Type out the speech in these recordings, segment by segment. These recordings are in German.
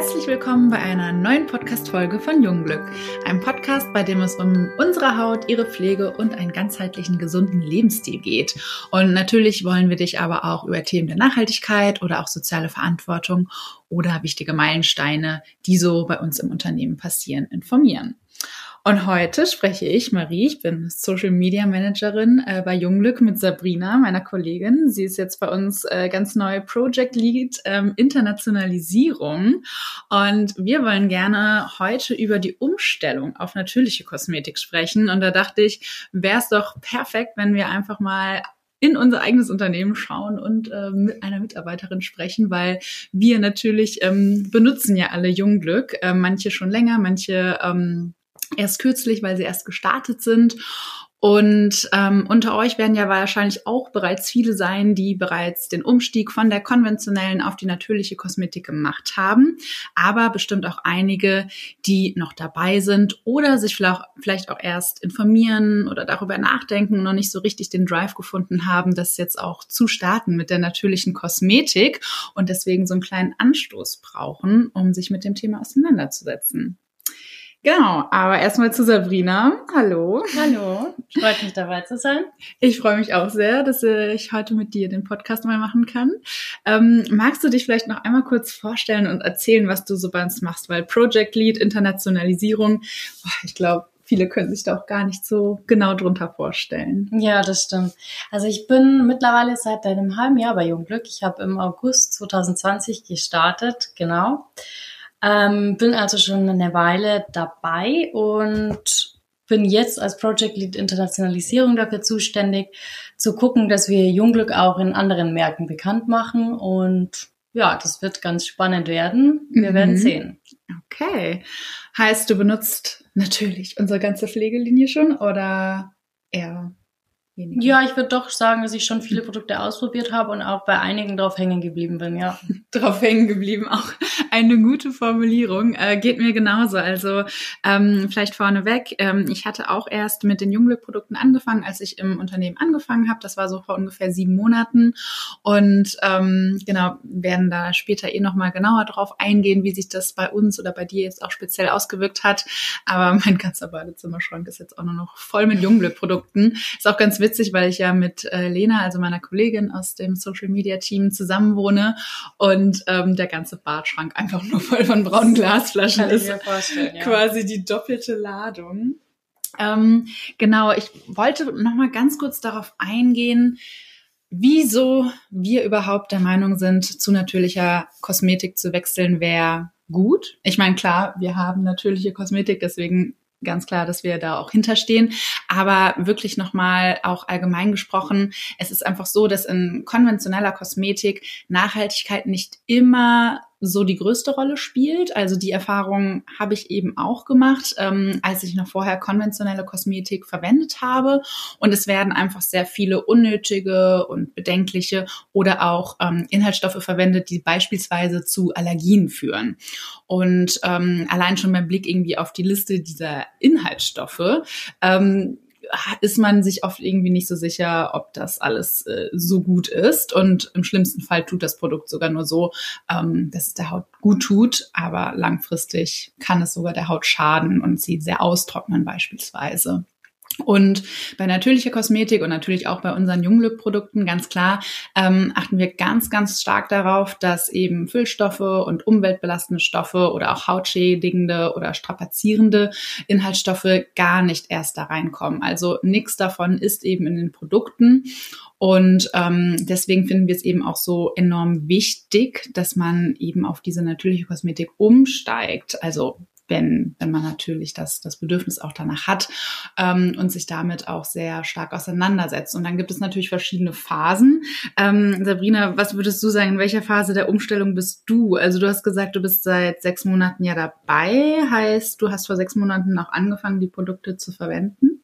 Herzlich willkommen bei einer neuen Podcast-Folge von Jungglück. Einem Podcast, bei dem es um unsere Haut, ihre Pflege und einen ganzheitlichen, gesunden Lebensstil geht. Und natürlich wollen wir dich aber auch über Themen der Nachhaltigkeit oder auch soziale Verantwortung oder wichtige Meilensteine, die so bei uns im Unternehmen passieren, informieren. Und heute spreche ich, Marie, ich bin Social Media Managerin äh, bei Junglück mit Sabrina, meiner Kollegin. Sie ist jetzt bei uns äh, ganz neu Project Lead ähm, Internationalisierung. Und wir wollen gerne heute über die Umstellung auf natürliche Kosmetik sprechen. Und da dachte ich, wäre es doch perfekt, wenn wir einfach mal in unser eigenes Unternehmen schauen und äh, mit einer Mitarbeiterin sprechen, weil wir natürlich ähm, benutzen ja alle Jungglück, äh, manche schon länger, manche ähm, erst kürzlich, weil sie erst gestartet sind. Und ähm, unter euch werden ja wahrscheinlich auch bereits viele sein, die bereits den Umstieg von der konventionellen auf die natürliche Kosmetik gemacht haben, aber bestimmt auch einige, die noch dabei sind oder sich vielleicht auch erst informieren oder darüber nachdenken und noch nicht so richtig den Drive gefunden haben, das jetzt auch zu starten mit der natürlichen Kosmetik und deswegen so einen kleinen Anstoß brauchen, um sich mit dem Thema auseinanderzusetzen. Genau, aber erstmal zu Sabrina. Hallo. Hallo, freut mich dabei zu sein. Ich freue mich auch sehr, dass ich heute mit dir den Podcast mal machen kann. Ähm, magst du dich vielleicht noch einmal kurz vorstellen und erzählen, was du so bei uns machst? Weil Project Lead, Internationalisierung, ich glaube, viele können sich da auch gar nicht so genau drunter vorstellen. Ja, das stimmt. Also ich bin mittlerweile seit einem halben Jahr bei Jungglück. Ich habe im August 2020 gestartet, genau. Ähm, bin also schon eine Weile dabei und bin jetzt als Project Lead Internationalisierung dafür zuständig, zu gucken, dass wir Jungglück auch in anderen Märkten bekannt machen. Und ja, das wird ganz spannend werden. Wir mhm. werden sehen. Okay. Heißt, du benutzt natürlich unsere ganze Pflegelinie schon oder eher weniger. Ja, ich würde doch sagen, dass ich schon viele Produkte ausprobiert habe und auch bei einigen drauf hängen geblieben bin, ja. drauf hängen geblieben, auch eine gute Formulierung. Äh, geht mir genauso. Also ähm, vielleicht vorneweg, ähm, ich hatte auch erst mit den Jungglück-Produkten angefangen, als ich im Unternehmen angefangen habe. Das war so vor ungefähr sieben Monaten. Und ähm, genau, werden da später eh nochmal genauer drauf eingehen, wie sich das bei uns oder bei dir jetzt auch speziell ausgewirkt hat. Aber mein ganzer Badezimmerschrank ist jetzt auch nur noch voll mit Jungglück-Produkten. Ist auch ganz witzig witzig, weil ich ja mit äh, Lena, also meiner Kollegin aus dem Social Media Team, zusammen wohne und ähm, der ganze Badschrank einfach nur voll von braunen Glasflaschen Kann ist. Ja. Quasi die doppelte Ladung. Ähm, genau, ich wollte noch mal ganz kurz darauf eingehen, wieso wir überhaupt der Meinung sind, zu natürlicher Kosmetik zu wechseln wäre gut. Ich meine, klar, wir haben natürliche Kosmetik, deswegen ganz klar, dass wir da auch hinterstehen. Aber wirklich nochmal auch allgemein gesprochen, es ist einfach so, dass in konventioneller Kosmetik Nachhaltigkeit nicht immer so die größte Rolle spielt. Also die Erfahrung habe ich eben auch gemacht, ähm, als ich noch vorher konventionelle Kosmetik verwendet habe. Und es werden einfach sehr viele unnötige und bedenkliche oder auch ähm, Inhaltsstoffe verwendet, die beispielsweise zu Allergien führen. Und ähm, allein schon beim Blick irgendwie auf die Liste dieser Inhaltsstoffe ähm, ist man sich oft irgendwie nicht so sicher, ob das alles äh, so gut ist. Und im schlimmsten Fall tut das Produkt sogar nur so, ähm, dass es der Haut gut tut, aber langfristig kann es sogar der Haut schaden und sie sehr austrocknen beispielsweise. Und bei natürlicher Kosmetik und natürlich auch bei unseren Junglück-Produkten ganz klar ähm, achten wir ganz, ganz stark darauf, dass eben Füllstoffe und umweltbelastende Stoffe oder auch hautschädigende oder strapazierende Inhaltsstoffe gar nicht erst da reinkommen. Also nichts davon ist eben in den Produkten. Und ähm, deswegen finden wir es eben auch so enorm wichtig, dass man eben auf diese natürliche Kosmetik umsteigt. Also wenn, wenn man natürlich das, das Bedürfnis auch danach hat ähm, und sich damit auch sehr stark auseinandersetzt. Und dann gibt es natürlich verschiedene Phasen. Ähm, Sabrina, was würdest du sagen, in welcher Phase der Umstellung bist du? Also du hast gesagt, du bist seit sechs Monaten ja dabei, heißt, du hast vor sechs Monaten auch angefangen, die Produkte zu verwenden?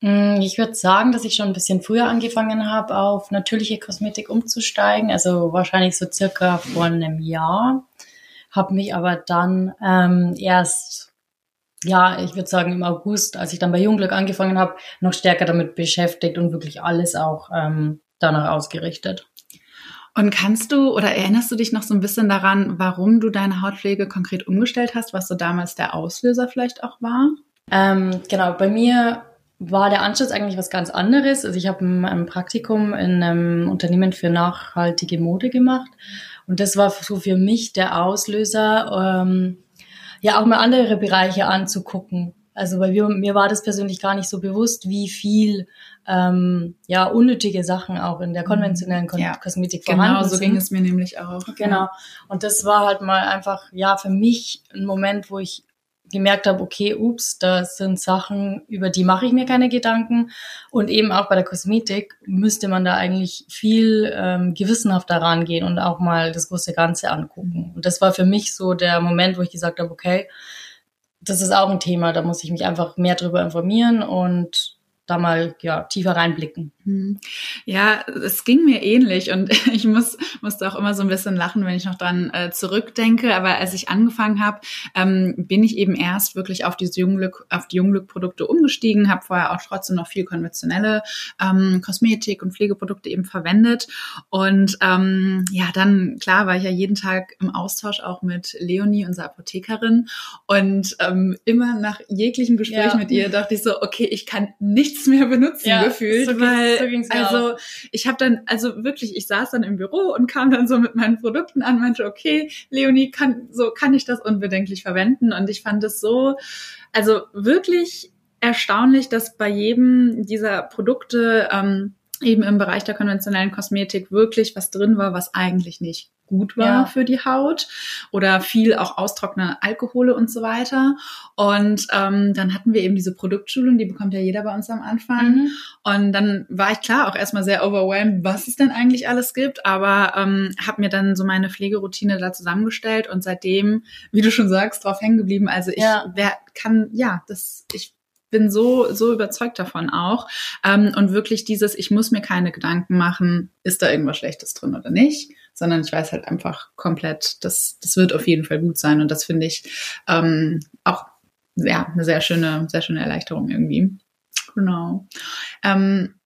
Mm, ich würde sagen, dass ich schon ein bisschen früher angefangen habe, auf natürliche Kosmetik umzusteigen. Also wahrscheinlich so circa vor einem Jahr habe mich aber dann ähm, erst, ja, ich würde sagen im August, als ich dann bei Jungglück angefangen habe, noch stärker damit beschäftigt und wirklich alles auch ähm, danach ausgerichtet. Und kannst du oder erinnerst du dich noch so ein bisschen daran, warum du deine Hautpflege konkret umgestellt hast, was so damals der Auslöser vielleicht auch war? Ähm, genau, bei mir war der Anschluss eigentlich was ganz anderes. Also ich habe ein, ein, Praktikum in einem Unternehmen für nachhaltige Mode gemacht und das war so für mich der Auslöser, ähm, ja auch mal andere Bereiche anzugucken. Also bei mir, mir war das persönlich gar nicht so bewusst, wie viel ähm, ja unnötige Sachen auch in der mhm. konventionellen Kon ja, Kosmetik vorhanden genau, so sind. ging es mir nämlich auch. Genau. Und das war halt mal einfach ja für mich ein Moment, wo ich gemerkt habe, okay, ups, das sind Sachen, über die mache ich mir keine Gedanken. Und eben auch bei der Kosmetik müsste man da eigentlich viel ähm, gewissenhafter rangehen und auch mal das große Ganze angucken. Und das war für mich so der Moment, wo ich gesagt habe, okay, das ist auch ein Thema, da muss ich mich einfach mehr drüber informieren und da mal ja tiefer reinblicken. Hm. Ja, es ging mir ähnlich und ich muss musste auch immer so ein bisschen lachen, wenn ich noch dran äh, zurückdenke. Aber als ich angefangen habe, ähm, bin ich eben erst wirklich auf diese Junglück auf die Junglück-Produkte umgestiegen, habe vorher auch trotzdem noch viel konventionelle ähm, Kosmetik und Pflegeprodukte eben verwendet und ähm, ja, dann klar war ich ja jeden Tag im Austausch auch mit Leonie, unserer Apothekerin und ähm, immer nach jeglichem Gespräch ja. mit ihr dachte ich so, okay, ich kann nichts mehr benutzen ja, gefühlt, so weil so also ich habe dann, also wirklich, ich saß dann im Büro und kam dann so mit meinen Produkten an, meinte, okay, Leonie, kann, so kann ich das unbedenklich verwenden. Und ich fand es so, also wirklich erstaunlich, dass bei jedem dieser Produkte ähm, eben im Bereich der konventionellen Kosmetik wirklich was drin war, was eigentlich nicht gut war ja. für die Haut oder viel auch austrocknende Alkohole und so weiter. Und ähm, dann hatten wir eben diese Produktschulung, die bekommt ja jeder bei uns am Anfang. Mhm. Und dann war ich klar auch erstmal sehr overwhelmed, was es denn eigentlich alles gibt, aber ähm, habe mir dann so meine Pflegeroutine da zusammengestellt und seitdem, wie du schon sagst, drauf hängen geblieben. Also ich ja. wer kann, ja, das, ich bin so, so überzeugt davon auch. Ähm, und wirklich dieses, ich muss mir keine Gedanken machen, ist da irgendwas Schlechtes drin oder nicht, sondern ich weiß halt einfach komplett, das, das wird auf jeden Fall gut sein. Und das finde ich ähm, auch ja, eine sehr schöne, sehr schöne Erleichterung irgendwie. Genau. Ähm,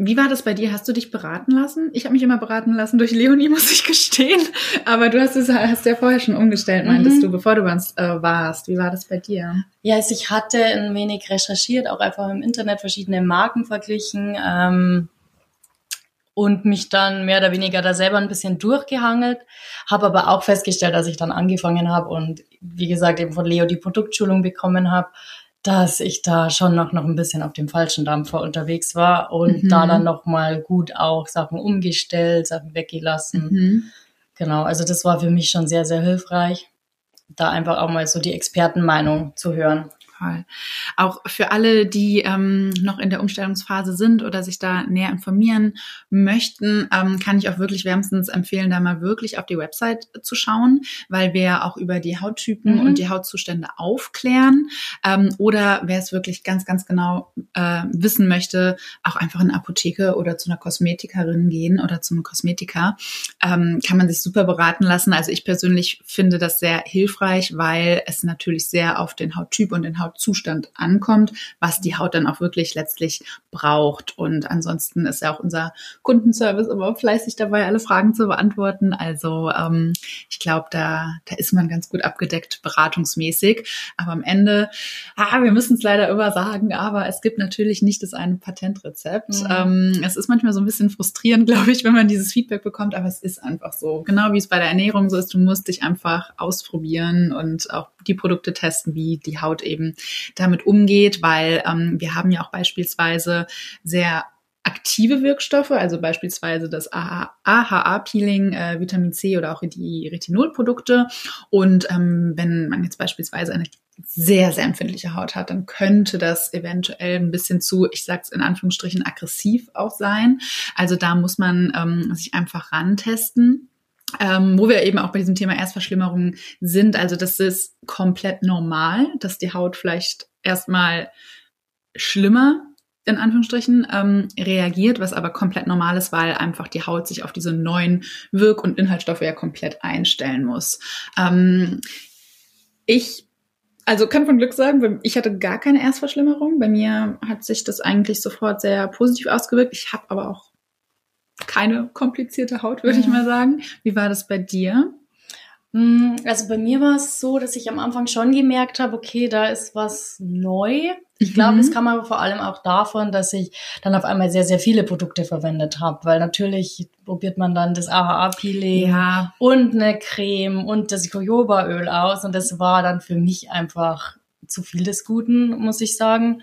wie war das bei dir? Hast du dich beraten lassen? Ich habe mich immer beraten lassen durch Leonie, muss ich gestehen. Aber du hast es hast ja vorher schon umgestellt, meintest mhm. du, bevor du bei uns äh, warst. Wie war das bei dir? Ja, also ich hatte ein wenig recherchiert, auch einfach im Internet verschiedene Marken verglichen ähm, und mich dann mehr oder weniger da selber ein bisschen durchgehangelt. Habe aber auch festgestellt, als ich dann angefangen habe und wie gesagt eben von Leo die Produktschulung bekommen habe, dass ich da schon noch, noch ein bisschen auf dem falschen Dampfer unterwegs war und mhm. da dann noch mal gut auch Sachen umgestellt, Sachen weggelassen. Mhm. Genau, also das war für mich schon sehr, sehr hilfreich, da einfach auch mal so die Expertenmeinung zu hören. Fall. Auch für alle, die ähm, noch in der Umstellungsphase sind oder sich da näher informieren möchten, ähm, kann ich auch wirklich wärmstens empfehlen, da mal wirklich auf die Website zu schauen, weil wir auch über die Hauttypen mhm. und die Hautzustände aufklären. Ähm, oder wer es wirklich ganz, ganz genau äh, wissen möchte, auch einfach in eine Apotheke oder zu einer Kosmetikerin gehen oder zum Kosmetiker, ähm, kann man sich super beraten lassen. Also ich persönlich finde das sehr hilfreich, weil es natürlich sehr auf den Hauttyp und den Haut Hautzustand ankommt, was die Haut dann auch wirklich letztlich braucht. Und ansonsten ist ja auch unser Kundenservice immer fleißig dabei, alle Fragen zu beantworten. Also ähm, ich glaube, da, da ist man ganz gut abgedeckt, beratungsmäßig. Aber am Ende, ah, wir müssen es leider immer sagen, aber es gibt natürlich nicht das eine Patentrezept. Mhm. Ähm, es ist manchmal so ein bisschen frustrierend, glaube ich, wenn man dieses Feedback bekommt, aber es ist einfach so. Genau wie es bei der Ernährung so ist, du musst dich einfach ausprobieren und auch die Produkte testen, wie die Haut eben damit umgeht, weil ähm, wir haben ja auch beispielsweise sehr aktive Wirkstoffe, also beispielsweise das AHA-Peeling, äh, Vitamin C oder auch die Retinolprodukte. Und ähm, wenn man jetzt beispielsweise eine sehr, sehr empfindliche Haut hat, dann könnte das eventuell ein bisschen zu, ich sag's in Anführungsstrichen, aggressiv auch sein. Also da muss man ähm, sich einfach rantesten. Ähm, wo wir eben auch bei diesem Thema Erstverschlimmerung sind. Also das ist komplett normal, dass die Haut vielleicht erstmal schlimmer in Anführungsstrichen ähm, reagiert, was aber komplett normal ist, weil einfach die Haut sich auf diese neuen Wirk- und Inhaltsstoffe ja komplett einstellen muss. Ähm, ich also kann von Glück sagen, ich hatte gar keine Erstverschlimmerung. Bei mir hat sich das eigentlich sofort sehr positiv ausgewirkt. Ich habe aber auch keine komplizierte Haut, würde ja. ich mal sagen. Wie war das bei dir? Hm, also bei mir war es so, dass ich am Anfang schon gemerkt habe, okay, da ist was neu. Ich glaube, mhm. das kam aber vor allem auch davon, dass ich dann auf einmal sehr, sehr viele Produkte verwendet habe, weil natürlich probiert man dann das AHA-Peeling ja. und eine Creme und das Jojobaöl aus und das war dann für mich einfach zu viel des Guten, muss ich sagen.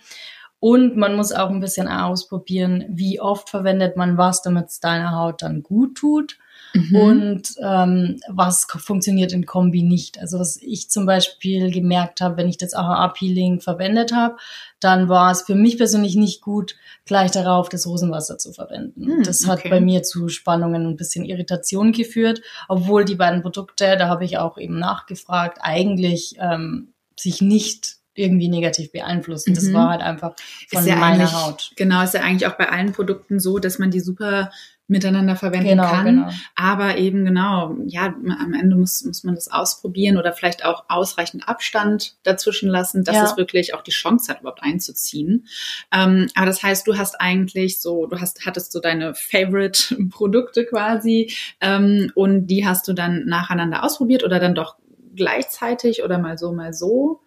Und man muss auch ein bisschen ausprobieren, wie oft verwendet man was, damit es deiner Haut dann gut tut. Mhm. Und ähm, was funktioniert in Kombi nicht. Also was ich zum Beispiel gemerkt habe, wenn ich das AHA-Peeling verwendet habe, dann war es für mich persönlich nicht gut, gleich darauf das Rosenwasser zu verwenden. Mhm, das hat okay. bei mir zu Spannungen und ein bisschen Irritation geführt, obwohl die beiden Produkte, da habe ich auch eben nachgefragt, eigentlich ähm, sich nicht irgendwie negativ beeinflussen. Das mhm. war halt einfach von ja meiner Haut. Genau, ist ja eigentlich auch bei allen Produkten so, dass man die super miteinander verwenden genau, kann. Genau. Aber eben genau, ja, am Ende muss, muss man das ausprobieren oder vielleicht auch ausreichend Abstand dazwischen lassen, dass ja. es wirklich auch die Chance hat, überhaupt einzuziehen. Ähm, aber das heißt, du hast eigentlich so, du hast, hattest so deine Favorite-Produkte quasi ähm, und die hast du dann nacheinander ausprobiert oder dann doch gleichzeitig oder mal so, mal so?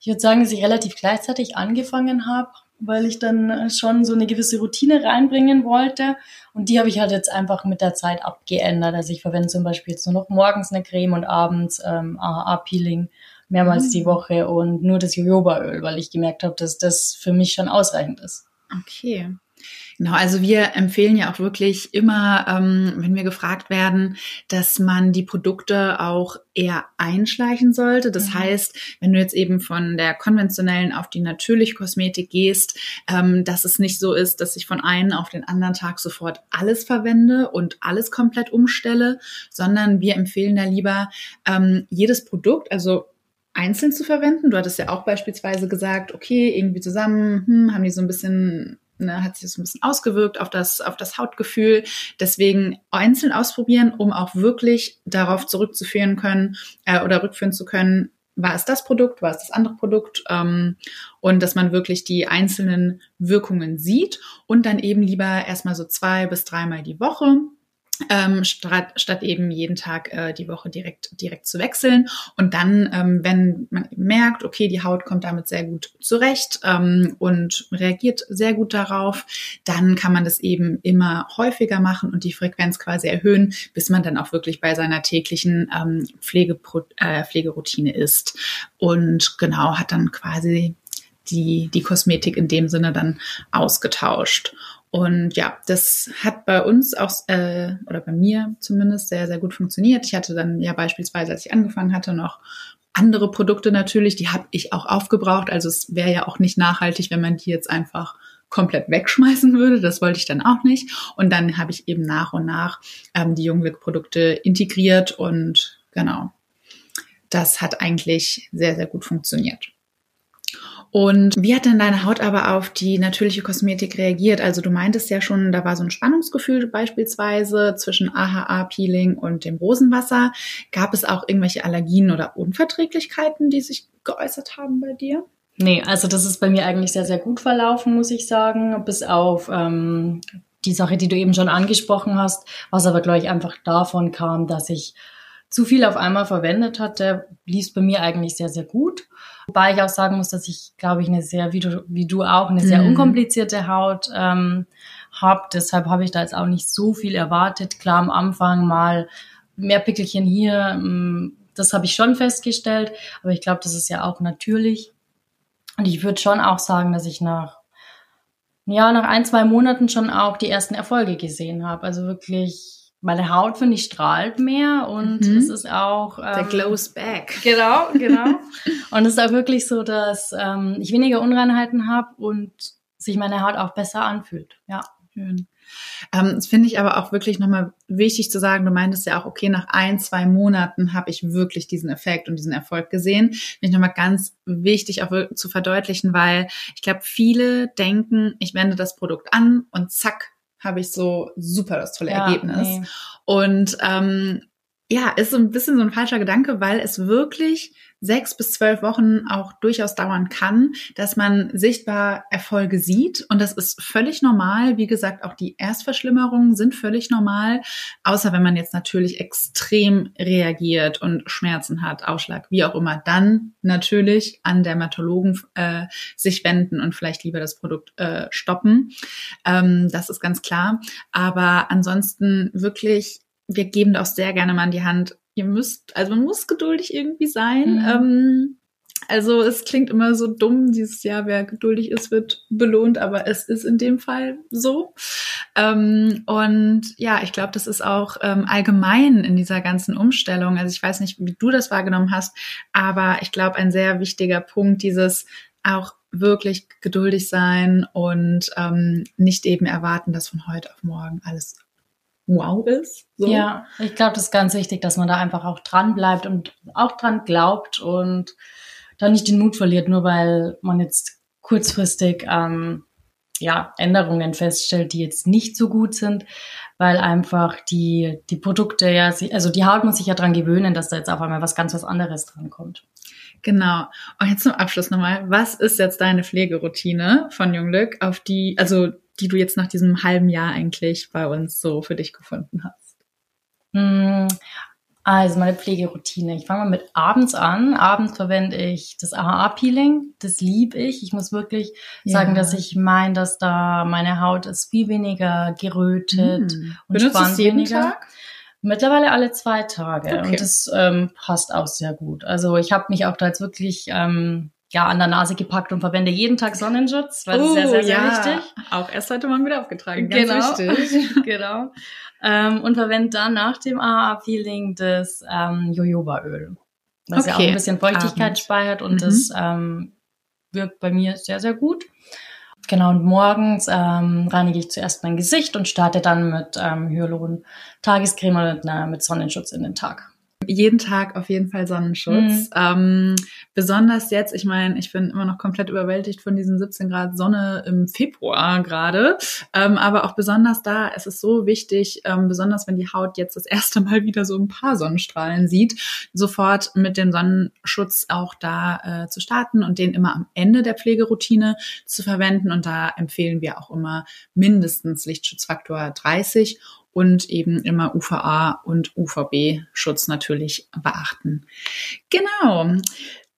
Ich würde sagen, dass ich relativ gleichzeitig angefangen habe, weil ich dann schon so eine gewisse Routine reinbringen wollte. Und die habe ich halt jetzt einfach mit der Zeit abgeändert. Also ich verwende zum Beispiel jetzt nur noch morgens eine Creme und abends ähm, AHA-Peeling mehrmals mhm. die Woche und nur das Jojobaöl, weil ich gemerkt habe, dass das für mich schon ausreichend ist. Okay. Genau, also wir empfehlen ja auch wirklich immer, ähm, wenn wir gefragt werden, dass man die Produkte auch eher einschleichen sollte. Das mhm. heißt, wenn du jetzt eben von der konventionellen auf die natürliche Kosmetik gehst, ähm, dass es nicht so ist, dass ich von einem auf den anderen Tag sofort alles verwende und alles komplett umstelle, sondern wir empfehlen da lieber ähm, jedes Produkt, also einzeln zu verwenden. Du hattest ja auch beispielsweise gesagt, okay, irgendwie zusammen hm, haben die so ein bisschen ne, hat sich das ein bisschen ausgewirkt auf das, auf das Hautgefühl. Deswegen einzeln ausprobieren, um auch wirklich darauf zurückzuführen können äh, oder rückführen zu können, war es das Produkt, war es das andere Produkt ähm, und dass man wirklich die einzelnen Wirkungen sieht und dann eben lieber erstmal so zwei bis dreimal die Woche ähm, statt, statt eben jeden Tag äh, die Woche direkt direkt zu wechseln und dann ähm, wenn man merkt okay die Haut kommt damit sehr gut zurecht ähm, und reagiert sehr gut darauf dann kann man das eben immer häufiger machen und die Frequenz quasi erhöhen bis man dann auch wirklich bei seiner täglichen ähm, Pflege, äh, Pflegeroutine ist und genau hat dann quasi die, die Kosmetik in dem Sinne dann ausgetauscht. Und ja, das hat bei uns auch, äh, oder bei mir zumindest, sehr, sehr gut funktioniert. Ich hatte dann ja beispielsweise, als ich angefangen hatte, noch andere Produkte natürlich, die habe ich auch aufgebraucht. Also es wäre ja auch nicht nachhaltig, wenn man die jetzt einfach komplett wegschmeißen würde. Das wollte ich dann auch nicht. Und dann habe ich eben nach und nach ähm, die Jungglück-Produkte integriert und genau, das hat eigentlich sehr, sehr gut funktioniert. Und wie hat denn deine Haut aber auf die natürliche Kosmetik reagiert? Also du meintest ja schon, da war so ein Spannungsgefühl beispielsweise zwischen AHA-Peeling und dem Rosenwasser. Gab es auch irgendwelche Allergien oder Unverträglichkeiten, die sich geäußert haben bei dir? Nee, also das ist bei mir eigentlich sehr, sehr gut verlaufen, muss ich sagen. Bis auf ähm, die Sache, die du eben schon angesprochen hast, was aber, glaube ich, einfach davon kam, dass ich zu viel auf einmal verwendet hatte, lief bei mir eigentlich sehr, sehr gut. Wobei ich auch sagen muss, dass ich, glaube ich, eine sehr, wie du, wie du auch, eine sehr mhm. unkomplizierte Haut ähm, habe. Deshalb habe ich da jetzt auch nicht so viel erwartet. Klar, am Anfang mal mehr Pickelchen hier, ähm, das habe ich schon festgestellt. Aber ich glaube, das ist ja auch natürlich. Und ich würde schon auch sagen, dass ich nach ja, nach ein, zwei Monaten schon auch die ersten Erfolge gesehen habe. Also wirklich meine Haut, finde ich, strahlt mehr und mhm. es ist auch. Ähm, Der glows back. Genau, genau. und es ist auch wirklich so, dass ähm, ich weniger Unreinheiten habe und sich meine Haut auch besser anfühlt. Ja. Schön. Ähm, das finde ich aber auch wirklich nochmal wichtig zu sagen. Du meintest ja auch, okay, nach ein, zwei Monaten habe ich wirklich diesen Effekt und diesen Erfolg gesehen. Finde ich nochmal ganz wichtig auch zu verdeutlichen, weil ich glaube, viele denken, ich wende das Produkt an und zack, habe ich so super das tolle ja, Ergebnis. Nee. Und ähm, ja, ist so ein bisschen so ein falscher Gedanke, weil es wirklich sechs bis zwölf Wochen auch durchaus dauern kann, dass man sichtbar Erfolge sieht. Und das ist völlig normal. Wie gesagt, auch die Erstverschlimmerungen sind völlig normal, außer wenn man jetzt natürlich extrem reagiert und Schmerzen hat, Ausschlag, wie auch immer, dann natürlich an Dermatologen äh, sich wenden und vielleicht lieber das Produkt äh, stoppen. Ähm, das ist ganz klar. Aber ansonsten wirklich wir geben da auch sehr gerne mal in die Hand, ihr müsst, also man muss geduldig irgendwie sein. Mhm. Ähm, also es klingt immer so dumm, dieses Jahr, wer geduldig ist, wird belohnt, aber es ist in dem Fall so. Ähm, und ja, ich glaube, das ist auch ähm, allgemein in dieser ganzen Umstellung. Also ich weiß nicht, wie du das wahrgenommen hast, aber ich glaube, ein sehr wichtiger Punkt, dieses auch wirklich geduldig sein und ähm, nicht eben erwarten, dass von heute auf morgen alles wow ist. So. Ja, ich glaube, das ist ganz wichtig, dass man da einfach auch dran bleibt und auch dran glaubt und dann nicht den Mut verliert, nur weil man jetzt kurzfristig ähm, ja, Änderungen feststellt, die jetzt nicht so gut sind, weil einfach die, die Produkte ja, also die Haut muss sich ja dran gewöhnen, dass da jetzt auf einmal was ganz was anderes dran kommt. Genau. Und jetzt zum Abschluss nochmal. Was ist jetzt deine Pflegeroutine von Junglück, auf die, also die du jetzt nach diesem halben Jahr eigentlich bei uns so für dich gefunden hast? Hm, also meine Pflegeroutine. Ich fange mal mit abends an. Abends verwende ich das AHA-Peeling. Das liebe ich. Ich muss wirklich ja. sagen, dass ich meine, dass da meine Haut ist viel weniger gerötet hm. und Benutzt spannt jeden weniger. Tag? Mittlerweile alle zwei Tage. Okay. Und das ähm, passt auch sehr gut. Also ich habe mich auch da jetzt wirklich ähm, ja, an der Nase gepackt und verwende jeden Tag Sonnenschutz, weil das ist sehr, sehr, sehr ja. wichtig. Auch erst heute Morgen wieder aufgetragen, ganz genau. wichtig. genau. Ähm, und verwende dann nach dem AA-Peeling das ähm, Jojobaöl, was okay. ja auch ein bisschen Feuchtigkeit Abend. speichert und mhm. das ähm, wirkt bei mir sehr, sehr gut. Genau, und morgens ähm, reinige ich zuerst mein Gesicht und starte dann mit ähm, Hyaluron Tagescreme und äh, mit Sonnenschutz in den Tag jeden Tag auf jeden Fall Sonnenschutz. Mhm. Ähm, besonders jetzt, ich meine, ich bin immer noch komplett überwältigt von diesen 17 Grad Sonne im Februar gerade. Ähm, aber auch besonders da, es ist so wichtig, ähm, besonders wenn die Haut jetzt das erste Mal wieder so ein paar Sonnenstrahlen sieht, sofort mit dem Sonnenschutz auch da äh, zu starten und den immer am Ende der Pflegeroutine zu verwenden. Und da empfehlen wir auch immer mindestens Lichtschutzfaktor 30 und eben immer UVA und UVB-Schutz natürlich beachten. Genau.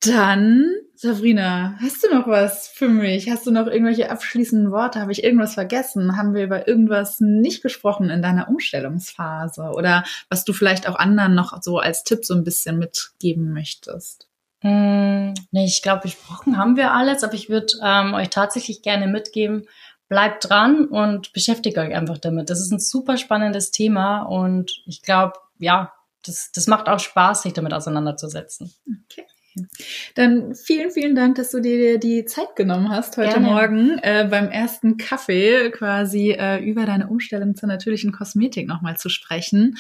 Dann, Sabrina, hast du noch was für mich? Hast du noch irgendwelche abschließenden Worte? Habe ich irgendwas vergessen? Haben wir über irgendwas nicht gesprochen in deiner Umstellungsphase? Oder was du vielleicht auch anderen noch so als Tipp so ein bisschen mitgeben möchtest? Hm, nee, ich glaube, besprochen haben wir alles, aber ich würde ähm, euch tatsächlich gerne mitgeben, bleibt dran und beschäftigt euch einfach damit. Das ist ein super spannendes Thema und ich glaube, ja, das, das macht auch Spaß, sich damit auseinanderzusetzen. Okay. Dann vielen, vielen Dank, dass du dir die Zeit genommen hast heute Gerne. Morgen äh, beim ersten Kaffee quasi äh, über deine Umstellung zur natürlichen Kosmetik nochmal zu sprechen.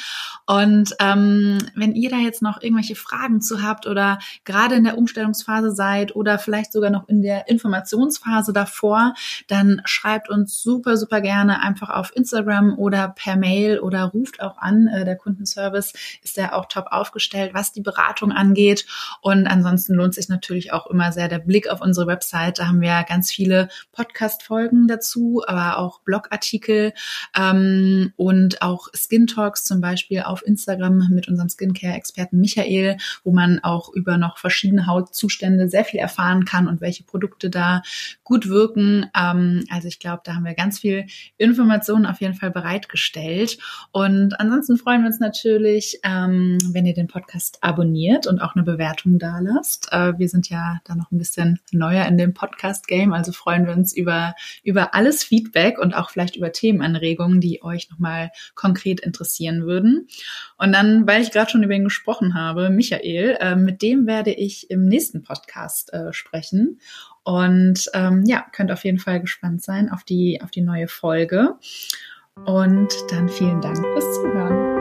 Und ähm, wenn ihr da jetzt noch irgendwelche Fragen zu habt oder gerade in der Umstellungsphase seid oder vielleicht sogar noch in der Informationsphase davor, dann schreibt uns super, super gerne einfach auf Instagram oder per Mail oder ruft auch an. Äh, der Kundenservice ist ja auch top aufgestellt, was die Beratung angeht. Und ansonsten lohnt sich natürlich auch immer sehr der Blick auf unsere Website. Da haben wir ganz viele Podcast-Folgen dazu, aber auch Blogartikel ähm, und auch Skin Talks zum Beispiel auf Instagram mit unserem Skincare-Experten Michael, wo man auch über noch verschiedene Hautzustände sehr viel erfahren kann und welche Produkte da gut wirken. Ähm, also ich glaube, da haben wir ganz viel Informationen auf jeden Fall bereitgestellt. Und ansonsten freuen wir uns natürlich, ähm, wenn ihr den Podcast abonniert und auch eine Bewertung da lasst. Äh, wir sind ja da noch ein bisschen neuer in dem Podcast-Game, also freuen wir uns über, über alles Feedback und auch vielleicht über Themenanregungen, die euch nochmal konkret interessieren würden. Und dann, weil ich gerade schon über ihn gesprochen habe, Michael, äh, mit dem werde ich im nächsten Podcast äh, sprechen. Und ähm, ja, könnt auf jeden Fall gespannt sein auf die, auf die neue Folge. Und dann vielen Dank fürs Zuhören.